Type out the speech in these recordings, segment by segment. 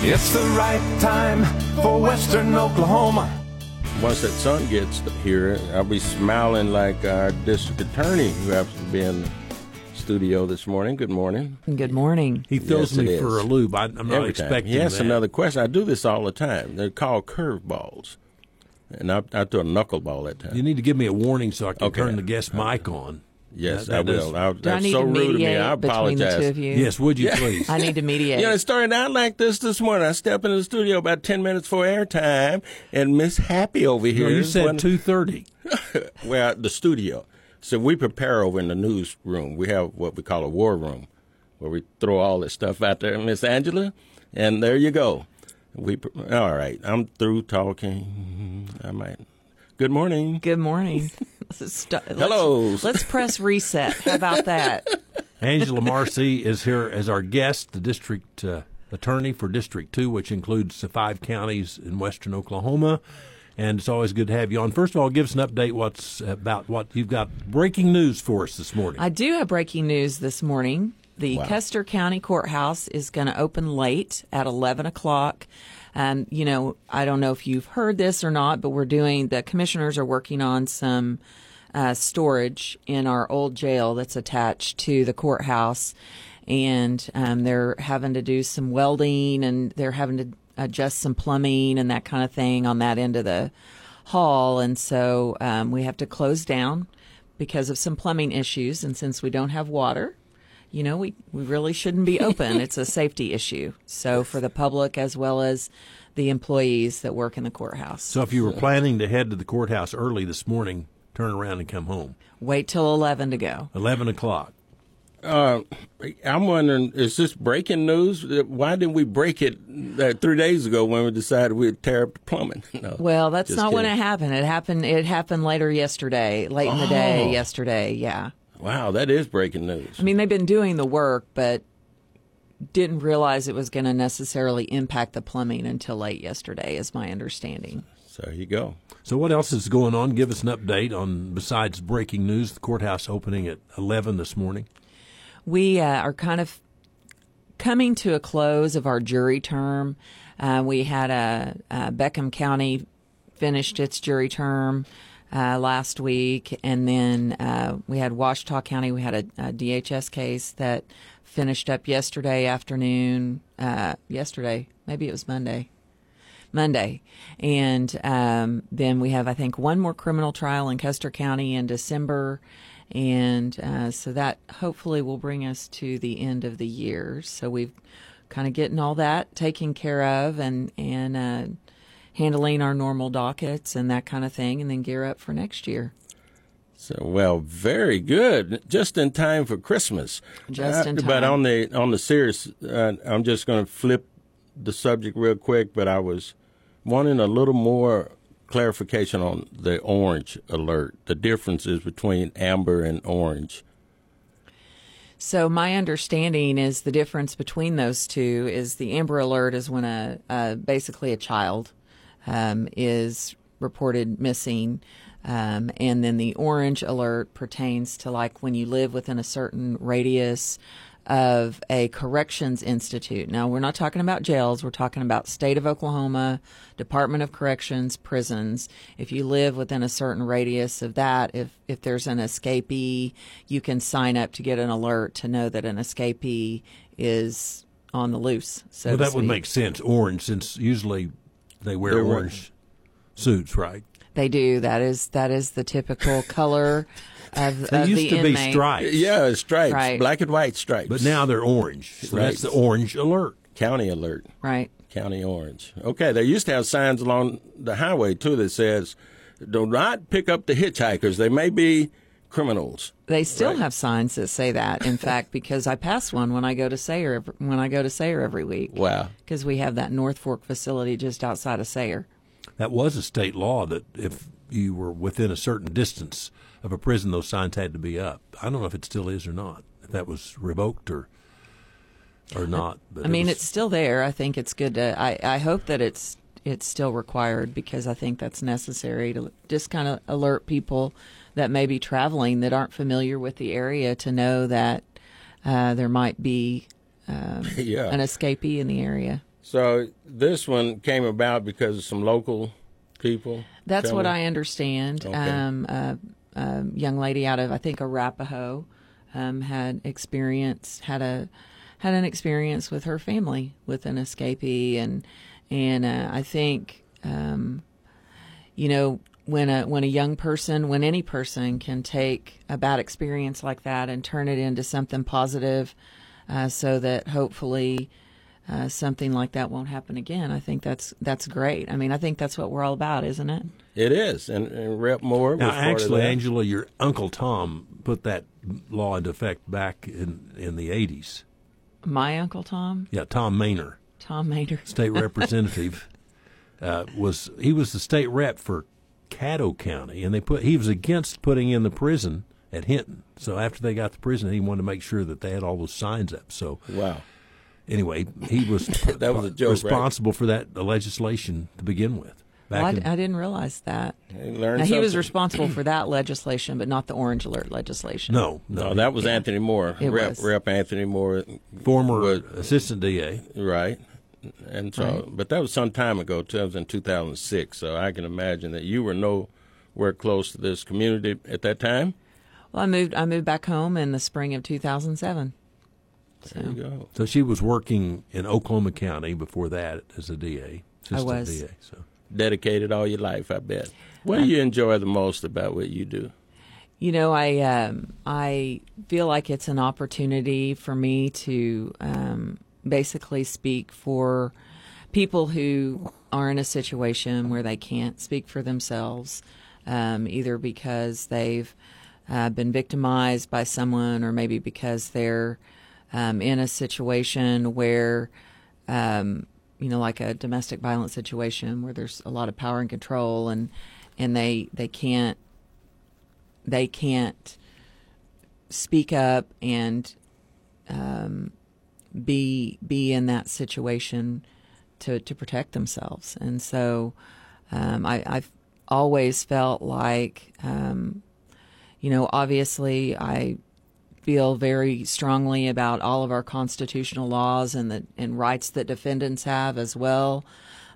It's the right time for Western Oklahoma. Once that sun gets here, I'll be smiling like our district attorney who happens to be in the studio this morning. Good morning. Good morning. He throws Yes, me for a loop. I, I'm not Every expecting time. He asks another question. I do this all the time. They're called curveballs. And I, I threw a knuckleball that time. You need to give me a warning so I can Okay. turn the guest mic on. Yes, That- I that will. is- I, Do I that's need so to rude of me. I apologize. the two of you? Yes, would you please? I need to mediate. You know, it started out like this this morning. I stepped into the studio about 10 minutes for airtime, and Miss Happy over no, here. you is said one- two thirty. well, the studio. So we prepare over in the newsroom. We have what we call a war room, where we throw all this stuff out there, Miss Angela, and there you go. We pre- all right. I'm through talking. I might. Good morning. Good morning. Let's let's- Hello. Let's, press reset. How about that? Angela Marsee is here as our guest, the district uh, attorney for District 2, which includes the five counties in western Oklahoma. And it's always good to have you on. First of all, give us an update what's about what you've got breaking news for us this morning. I do have breaking news this morning. The Wow. Custer County Courthouse is going to open late at 11 o'clock. And, you know, I don't know if you've heard this or not, but we're doing, the commissioners are working on some uh, storage in our old jail that's attached to the courthouse. And um, they're having to do some welding and they're having to adjust some plumbing and that kind of thing on that end of the hall. And so um, we have to close down because of some plumbing issues. And since we don't have water, you know, we, we really shouldn't be open. it's a safety issue. So for the public as well as the employees that work in the courthouse. so if you were planning to head to the courthouse early this morning, turn around and come home. Wait till 11 to go. 11 o'clock. Uh, I'm wondering, is this breaking news? Why didn't we break it uh, three days ago when we decided we'd tear up the plumbing? No, Well, that's just not when it kidding. happened. It happened. It happened later yesterday, late in the Oh. day yesterday. Yeah. Wow, that is breaking news. I mean, they've been doing the work, but didn't realize it was going to necessarily impact the plumbing until late yesterday, is my understanding. So there you go. So what else is going on? Give us an update on, besides breaking news, the courthouse opening at 11 this morning. We uh, are kind of coming to a close of our jury term. Uh, we had a, uh Beckham County finished its jury term uh, last week, and then uh, we had Washita County. We had a, a DHS case that finished up yesterday afternoon. Uh, yesterday, maybe it was Monday. Monday. And um, then we have, I think, one more criminal trial in Custer County in December. And uh, so that hopefully will bring us to the end of the year. So we've kind of getting all that taken care of and, and uh, handling our normal dockets and that kind of thing, and then gear up for next year. So well, very good. Just in time for Christmas. Just in Uh, But on the on the serious, uh, I'm just going to flip the subject real quick. But I was wanting a little more clarification on the orange alert. The differences between amber and orange. So my understanding is the difference between those two is the Amber Alert is when a, basically a child um, is reported missing, um, and then the Orange Alert pertains to like when you live within a certain radius of a corrections institute. Now we're not talking about jails. We're talking about state of Oklahoma, Department of Corrections, prisons. If you live within a certain radius of that, if, if there's an escapee, you can sign up to get an alert to know that an escapee is on the loose. So well, that would make sense. Orange, since usually they wear They're wearing- orange suits, right? They do. That is that is the typical color of, They of used the to be stripes. Yeah, stripes, Right. black and white stripes. But now they're orange. So Right. that's the orange alert. county alert. Right. County Orange. Okay, they used to have signs along the highway too that says, "Do not pick up the hitchhikers. They may be criminals." They still Right. have signs that say that. In fact, because I pass one when I go to Sayre when I go to Sayre every week. Wow. Because we have that North Fork facility just outside of Sayre. That was a state law that if you were within a certain distance of a prison, those signs had to be up. I don't know if it still is or not. If that was revoked or or not. But I it mean, was- it's still there. I think it's good to. I, I hope that it's it's still required because I think that's necessary to just kind of alert people that may be traveling that aren't familiar with the area to know that uh, there might be um, Yeah. an escapee in the area. So this one came about because of some local people. That's what me. I understand. Okay. Um, a, a young lady out of I think Arapaho um, had experience had a had an experience with her family with an escapee, and and uh, I think um, you know when a when a young person when any person can take a bad experience like that and turn it into something positive, uh, so that hopefully. Uh, something like that won't happen again. I think that's that's great. I mean, I think that's what we're all about, isn't it? It is, and, and Rep Moore was Now, part of actually, that. Angela, your uncle Tom put that law into effect back in in the eighties. My uncle Tom, Yeah, Tom Maynor, Tom Mater. state representative, uh, was he was the state rep for Caddo County, and they put he was against putting in the prison at Hinton. So after they got the prison, he wanted to make sure that they had all those signs up. So Wow. Anyway, he was That was a joke, right? responsible for that legislation to begin with. Back Well, I, in- I didn't realize that. He learned Now, he was responsible for that legislation, but not the Orange Alert legislation. no, no, No, that was Anthony Moore. It Rep, was. Rep Anthony Moore, former was- assistant DA. right? And so, Right. but that was some time ago. That was in 2006. So I can imagine that you were nowhere close to this community at that time. Well, I moved. I moved back home in the spring of 2007. There you go. So she was working in Oklahoma County before that as a DA, assistant was. DA. So Dedicated all your life, I bet. What do you enjoy the most about what you do? You know, I um, I feel like it's an opportunity for me to um, basically speak for people who are in a situation where they can't speak for themselves, um, either because they've uh, been victimized by someone, or maybe because they're um, in a situation where um, you know, like a domestic violence situation where there's a lot of power and control, and and they they can't they can't speak up and um, be be in that situation to to protect themselves. And so um, I, I've always felt like, um, you know, obviously I feel very strongly about all of our constitutional laws and the and rights that defendants have as well.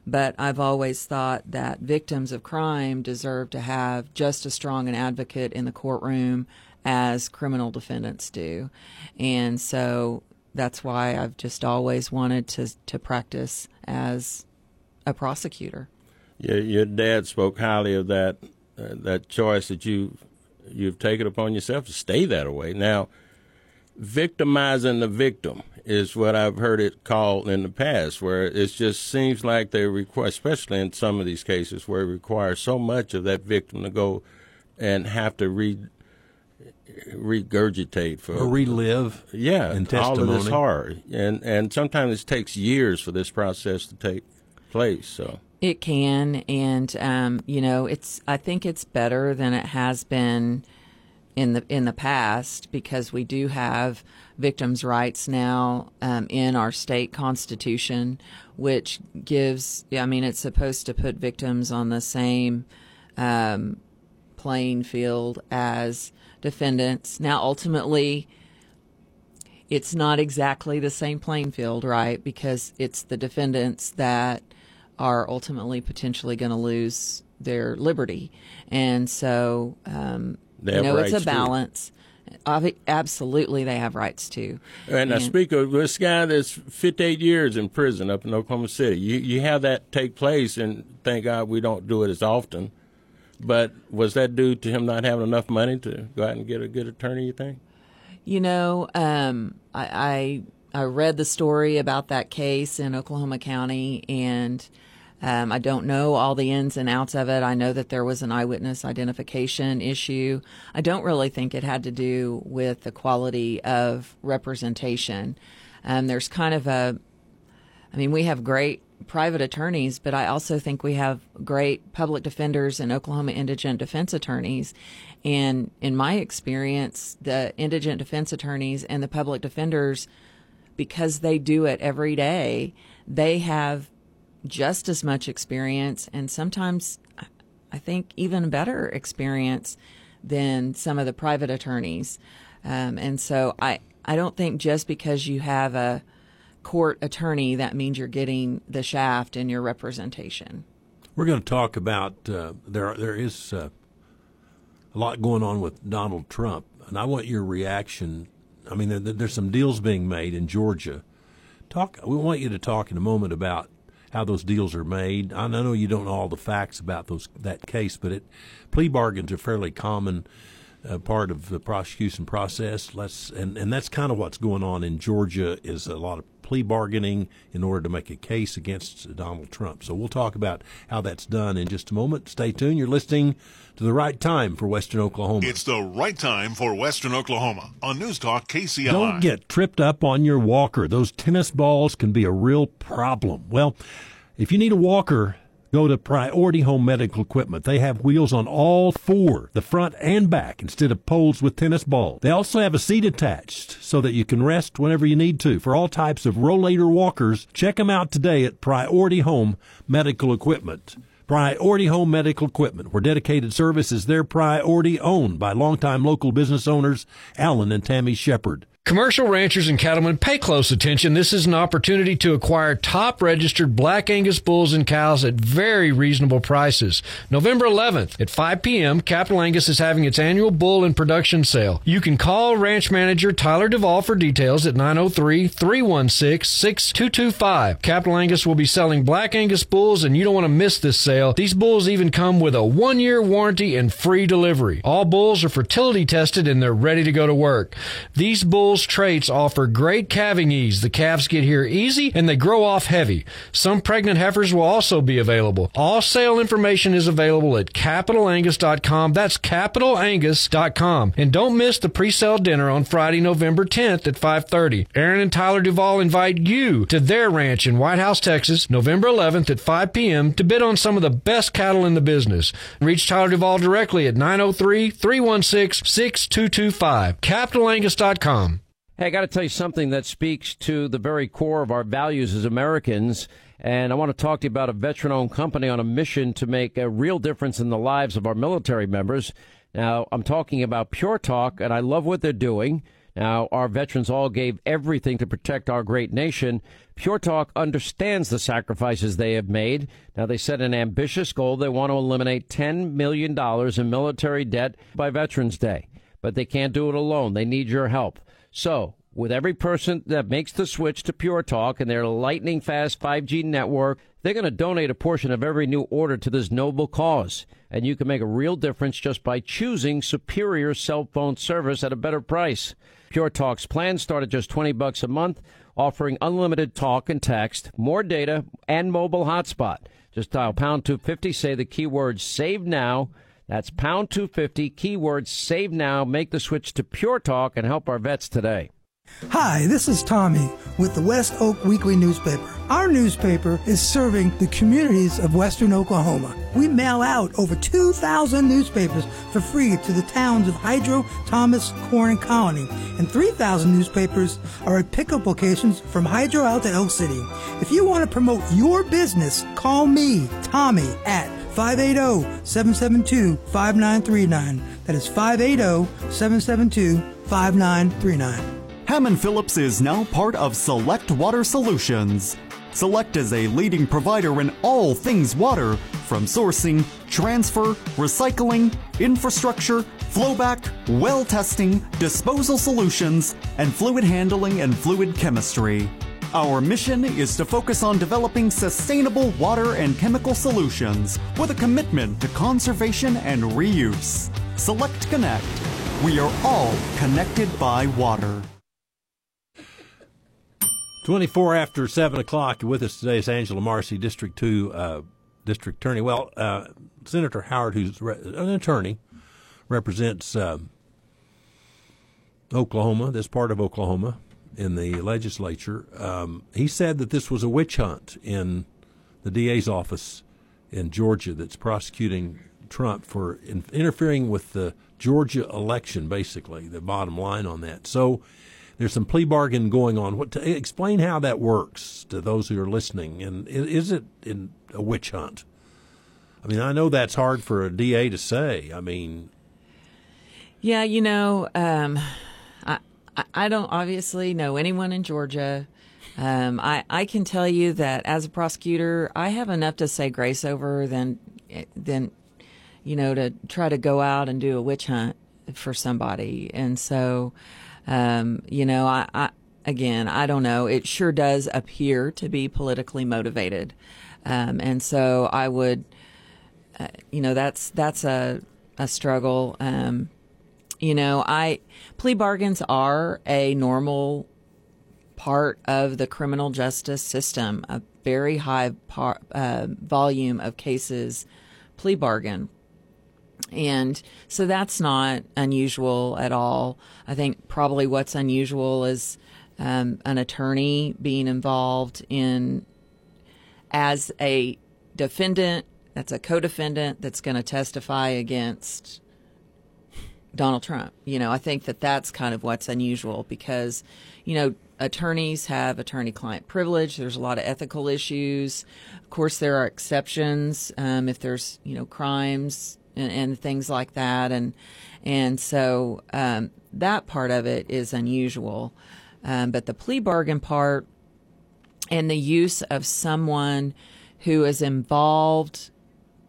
But I've always thought that victims of crime deserve to have just as strong an advocate in the courtroom as criminal defendants do. And so that's why I've just always wanted to to practice as a prosecutor. Your, your dad spoke highly of that uh, that choice that you you've taken upon yourself to stay that way. Now, victimizing the victim is what I've heard it called in the past, where it just seems like they require, especially in some of these cases, where it requires so much of that victim to go and have to re regurgitate for or relive. yeah and all of this horror, and and sometimes it takes years for this process to take place. So. It can, and um, you know, it's. I think it's better than it has been in the in the past because we do have victims' rights now um, in our state constitution, which gives. I mean, it's supposed to put victims on the same um, playing field as defendants. Now, ultimately, it's not exactly the same playing field, right? Because it's the defendants that are ultimately potentially going to lose their liberty, and so um, They you know it's a balance. Obvi- Absolutely, they have rights too. And I speak of this guy that's 58 years in prison up in Oklahoma City. You you have that take place, and thank God we don't do it as often. But was that due to him not having enough money to go out and get a good attorney? You think? You know, um, I, I I read the story about that case in Oklahoma County, and um, I don't know all the ins and outs of it. I know that there was an eyewitness identification issue. I don't really think it had to do with the quality of representation. Um, there's kind of a I mean, we have great private attorneys, but I also think we have great public defenders and Oklahoma indigent defense attorneys. And in my experience, the indigent defense attorneys and the public defenders, because they do it every day, they have just as much experience and sometimes I think even better experience than some of the private attorneys. Um, and so I, I don't think just because you have a court attorney, that means you're getting the shaft in your representation. We're going to talk about uh, there. There is uh, a lot going on with Donald Trump, and I want your reaction. I mean, there, there's some deals being made in Georgia. Talk. We want you to talk in a moment about how those deals are made. I know you don't know all the facts about those that case, but it, plea bargains are fairly common uh, part of the prosecution process. Let's and and that's kind of what's going on in Georgia is a lot of plea bargaining in order to make a case against Donald Trump. So we'll talk about how that's done in just a moment. Stay tuned. You're listening to the right time for Western Oklahoma. It's the right time for Western Oklahoma on News Talk KCLI. Don't get tripped up on your walker. Those tennis balls can be a real problem. Well, if you need a walker, go to Priority Home Medical Equipment. They have wheels on all four, the front and back, instead of poles with tennis balls. They also have a seat attached so that you can rest whenever you need to. For all types of rollator walkers, check them out today at Priority Home Medical Equipment. Priority Home Medical Equipment, where dedicated service is their priority, owned by longtime local business owners Alan and Tammy Shepard. Commercial ranchers and cattlemen pay close attention. This is an opportunity to acquire top registered black Angus bulls and cows at very reasonable prices. November 11th at 5 p.m., Capital Angus is having its annual bull and production sale. You can call ranch manager Tyler Duvall for details at 903-316-6225. Capital Angus will be selling black Angus bulls and you don't want to miss this sale. These bulls even come with a one-year warranty and free delivery. All bulls are fertility tested and they're ready to go to work. These bulls Bulls traits offer great calving ease. The calves get here easy and they grow off heavy. Some pregnant heifers will also be available. All sale information is available at capitalangus.com. That's capitalangus.com. And don't miss the pre-sale dinner on Friday, November 10th at 5:30. Aaron and Tyler Duvall invite you to their ranch in White House, Texas, November 11th at 5 p.m. to bid on some of the best cattle in the business. Reach Tyler Duvall directly at 903-316-6225. capitalangus.com. Hey, I got to tell you something that speaks to the very core of our values as Americans. And I want to talk to you about a veteran owned company on a mission to make a real difference in the lives of our military members. Now, I'm talking about Pure Talk, and I love what they're doing. Now, our veterans all gave everything to protect our great nation. Pure Talk understands the sacrifices they have made. Now, they set an ambitious goal. They want to eliminate $10 million in military debt by Veterans Day. But they can't do it alone. They need your help. So, with every person that makes the switch to Pure Talk and their lightning fast 5G network, they're going to donate a portion of every new order to this noble cause. And you can make a real difference just by choosing superior cell phone service at a better price. Pure Talk's plans start at just 20 bucks a month, offering unlimited talk and text, more data, and mobile hotspot. Just dial pound 250, say the keyword save now that's pound 250, keyword save now. Make the switch to Pure Talk and help our vets today. Hi, this is Tommy with the West Oak Weekly newspaper. Our newspaper is serving the communities of western Oklahoma. We mail out over 2,000 newspapers for free to the towns of Hydro, Thomas, Corn, and Colony, and 3,000 newspapers are at pickup locations from Hydro out to Elk City. If you want to promote your business, call me, Tommy, at 580 772 5939. That is 580 772 5939. Hammond Phillips is now part of Select Water Solutions. Select is a leading provider in all things water, from sourcing, transfer, recycling, infrastructure, flowback, well testing, disposal solutions, and fluid handling and fluid chemistry. Our mission is to focus on developing sustainable water and chemical solutions with a commitment to conservation and reuse. Select Connect. We are all connected by water. 24 after 7 o'clock. With us today is Angela Marsee, District 2 uh, District Attorney. Well, uh, Senator Howard, who's re- an attorney, represents uh, Oklahoma, this part of Oklahoma, in the legislature. Um, he said that this was a witch hunt in the DA's office in Georgia that's prosecuting Trump for in- interfering with the Georgia election, basically, the bottom line on that. So there's some plea bargain going on. What to, explain how that works to those who are listening, and is it a witch hunt? I mean, I know that's hard for a DA to say. I mean, yeah, you know, um, I don't obviously know anyone in Georgia. Um, I I can tell you that as a prosecutor, I have enough to say grace over than than you know to try to go out and do a witch hunt for somebody, and so um, you know I, I again I don't know. It sure does appear to be politically motivated, um, and so I would. Uh, you know that's that's a a struggle. Um, you know, I plea bargains are a normal part of the criminal justice system. A very high par, uh, volume of cases plea bargain. And so that's not unusual at all. I think probably what's unusual is um, an attorney being involved in as a defendant that's a co-defendant that's going to testify against Donald Trump. You know, I think that that's kind of what's unusual because, you know, attorneys have attorney-client privilege. There's a lot of ethical issues. Of course, there are exceptions um, if there's you know crimes and, and, things like that, and and so um, that part of it is unusual. Um, but the plea bargain part and the use of someone who is involved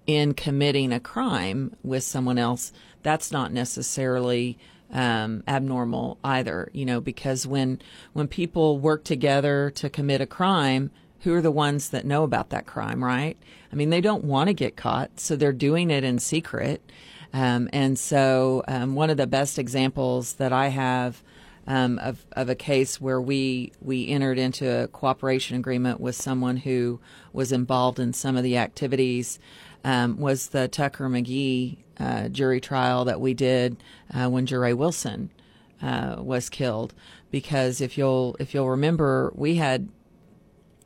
in committing a crime with someone else, that's not necessarily um, abnormal either. You know, because when when people work together to commit a crime, who are the ones that know about that crime, right? I mean, they don't want to get caught, so they're doing it in secret. Um, and so, um, one of the best examples that I have um, of, of a case where we we entered into a cooperation agreement with someone who was involved in some of the activities um, was the Tucker McGee uh, jury trial that we did uh, when Jeray Wilson uh, was killed. Because if you'll if you'll remember, we had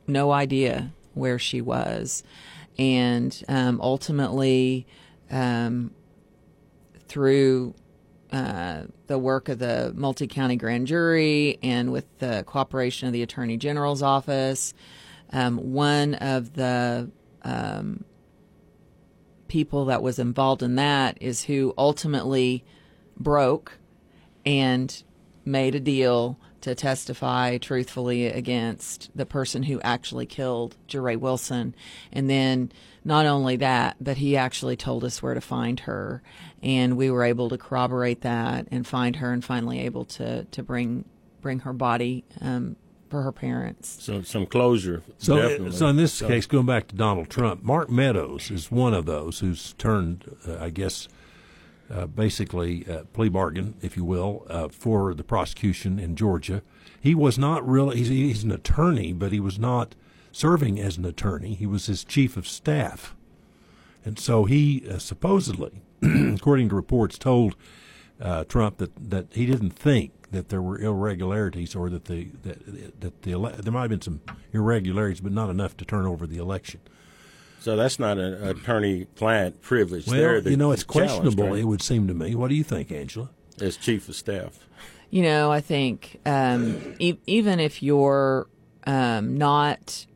no idea where she was, and um, ultimately, um, through uh, the work of the multi county grand jury and with the cooperation of the Attorney General's office. Um, one of the um, people that was involved in that is who ultimately broke and made a deal to testify truthfully against the person who actually killed Jeray Wilson. And then not only that, but he actually told us where to find her. And we were able to corroborate that and find her and finally able to, to bring bring her body um, for her parents. So some closure. So, definitely. so in this so. case, going back to Donald Trump, Mark Meadows is one of those who's turned, uh, I guess, uh, basically uh, plea bargain, if you will, uh, for the prosecution in Georgia. He was not really, he's, he's, an attorney, but he was not serving as an attorney. He was his chief of staff. And so he uh, supposedly, according to reports, told uh, Trump that, that he didn't think that there were irregularities or that the that, that the there might have been some irregularities, but not enough to turn over the election. So that's not an attorney-client privilege. Well, there, you know, it's questionable. Right? It would seem to me. What do you think, Angela? As chief of staff. You know, I think um, e- even if you're um, not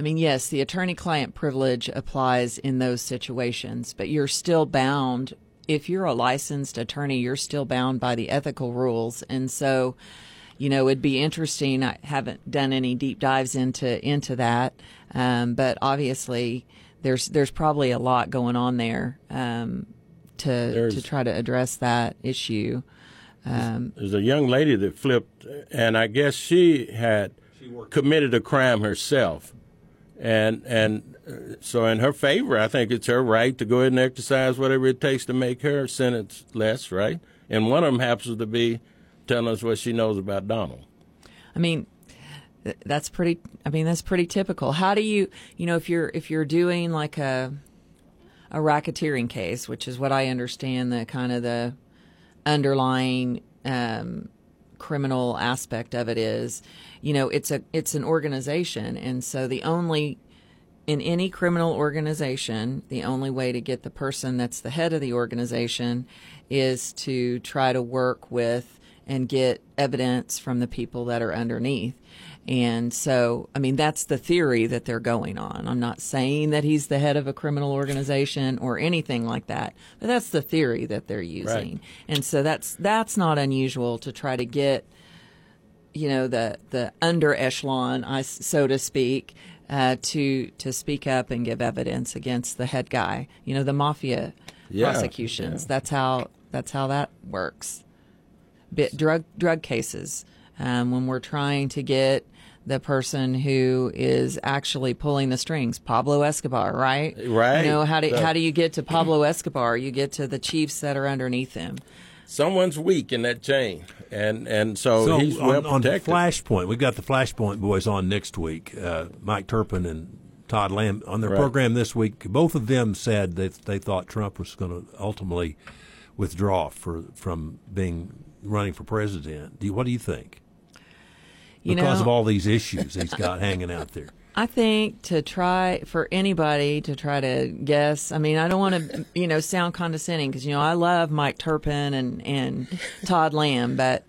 I mean, yes, the attorney client privilege applies in those situations, but you're still bound if you're a licensed attorney, you're still bound by the ethical rules. And so, you know, it'd be interesting. I haven't done any deep dives into into that, um, but obviously, there's there's probably a lot going on there um, to there's, to try to address that issue. Um, there's a young lady that flipped, and I guess she had committed a crime herself, and and so in her favor, I think it's her right to go ahead and exercise whatever it takes to make her sentence less, right? And one of them happens to be telling us what she knows about Donald. I mean, that's pretty. I mean, that's pretty typical. How do you, you know, if you're if you're doing like a a racketeering case, which is what I understand the kind of the underlying um, criminal aspect of it is, you know, it's a it's an organization, and so the only in any criminal organization, the only way to get the person that's the head of the organization is to try to work with and get evidence from the people that are underneath. And so, I mean, that's the theory that they're going on. I'm not saying that he's the head of a criminal organization or anything like that, but that's the theory that they're using. Right. And so that's that's not unusual to try to get you know, the the under echelon, I so to speak, uh, to to speak up and give evidence against the head guy. You know, the mafia Yeah, prosecutions. That's how that's how that works. Bit drug drug cases. Um, when we're trying to get the person who is actually pulling the strings, Pablo Escobar, right? Right. You know how do The- how do you get to Pablo Escobar? You get to the chiefs that are underneath him. Someone's weak in that chain, and and so, So he's well on, on protected. Flashpoint, we've got the Flashpoint boys on next week. Uh, Mike Turpin and Todd Lamb on their Right. program this week. Both of them said that they thought Trump was going to ultimately withdraw for from being running for president. Do you, what do you think? You Because know, of all these issues he's got hanging out there. I think to try for anybody to try to guess. I mean, I don't want to, you know, sound condescending because you know I love Mike Turpin and and Todd Lamb, but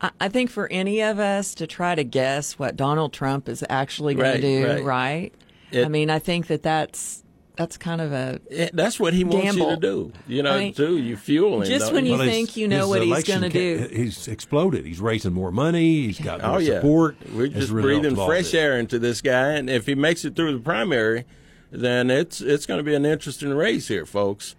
I, I think for any of us to try to guess what Donald Trump is actually going Right, to do, right. right? It- I mean, I think that that's that's kind of a Yeah, that's what he wants you to do. You know, I mean, too. You fuel him. just when you Well, think you know what he's gonna do. He's exploded. He's raising more money. He's got more Oh yeah, support. we're just breathing fresh this. air into this guy, and if he makes it through the primary, then it's it's going to be an interesting race here, folks.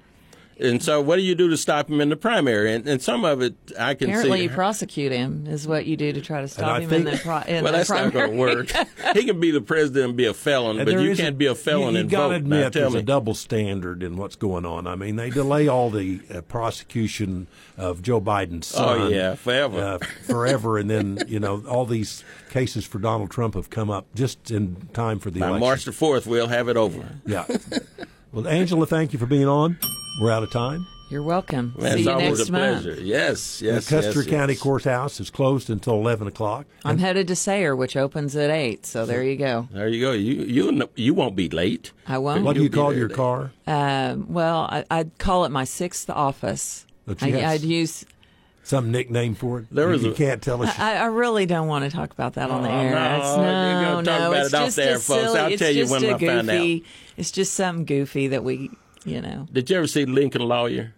And so, what do you do to stop him in the primary? And, and some of it, I can apparently see. you prosecute him is what you do to try to stop him think- in the, pro, in well, the that's not going to work. he can be the president and be a felon, And but you can't be a felon you, and you gotta vote. Now, admit, tell there's me. a double standard in what's going on. I mean, they delay all the uh, prosecution of Joe Biden's son. Oh, yeah, forever. uh, forever, and then you know all these cases for Donald Trump have come up just in time for the By election. March the fourth, we'll have it over. yeah. Well, Angela, thank you for being on. We're out of time. You're welcome. Man, See you always next a month. pleasure. Yes, yes, the Custer yes, County yes. Courthouse is closed until eleven o'clock. I'm headed to Sayre, which opens at eight. So there you go. There you go. You you you won't be late. I won't. What do you call your then. car? Um, well, I, I'd call it my sixth office. But I, I'd use. Some nickname for it? There you, was you a- can't tell us. I, I really don't want to talk about that on the Oh, air. no, It's- you're no, gonna talk no, about it's it off just the air, folks. silly- I'll it's tell you just when a I find out. goofy, It's just something goofy that we, you know. Did you ever see Lincoln Lawyer?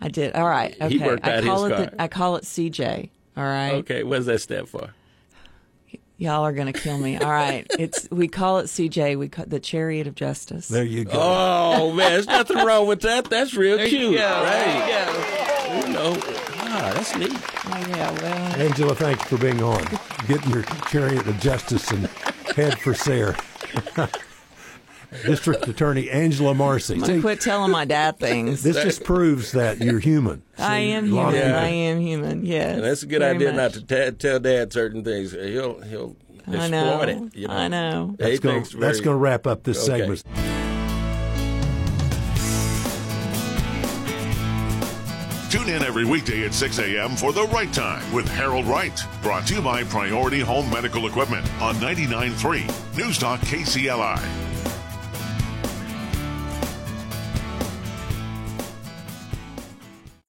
I did. All right. Okay. He worked I call his it. car. The, I call it CJ. All right. Okay, what does that stand for? Y'all are gonna kill me. All right. It's we call it CJ. We call the Chariot of Justice. there you go. Oh man, there's nothing wrong with that. That's real There you cute, go. right? You know, ah, that's neat. Oh, yeah. Well. Angela, thank you for being on. Getting your chariot of justice and head for Sayre. District Attorney Angela Marsee. I'm gonna See, quit telling my dad things. this just proves that you're human. I am a lot of human. people- I am human. Yes. And that's a good idea much. not to t- tell Dad certain things. He'll he'll I know. exploit it. You know? I know. He That's going thinks to that's going to wrap up this Okay. segment. Tune in every weekday at 6 a.m. for The Right Time with Harold Wright. Brought to you by Priority Home Medical Equipment on 99.3 News Talk KCLI.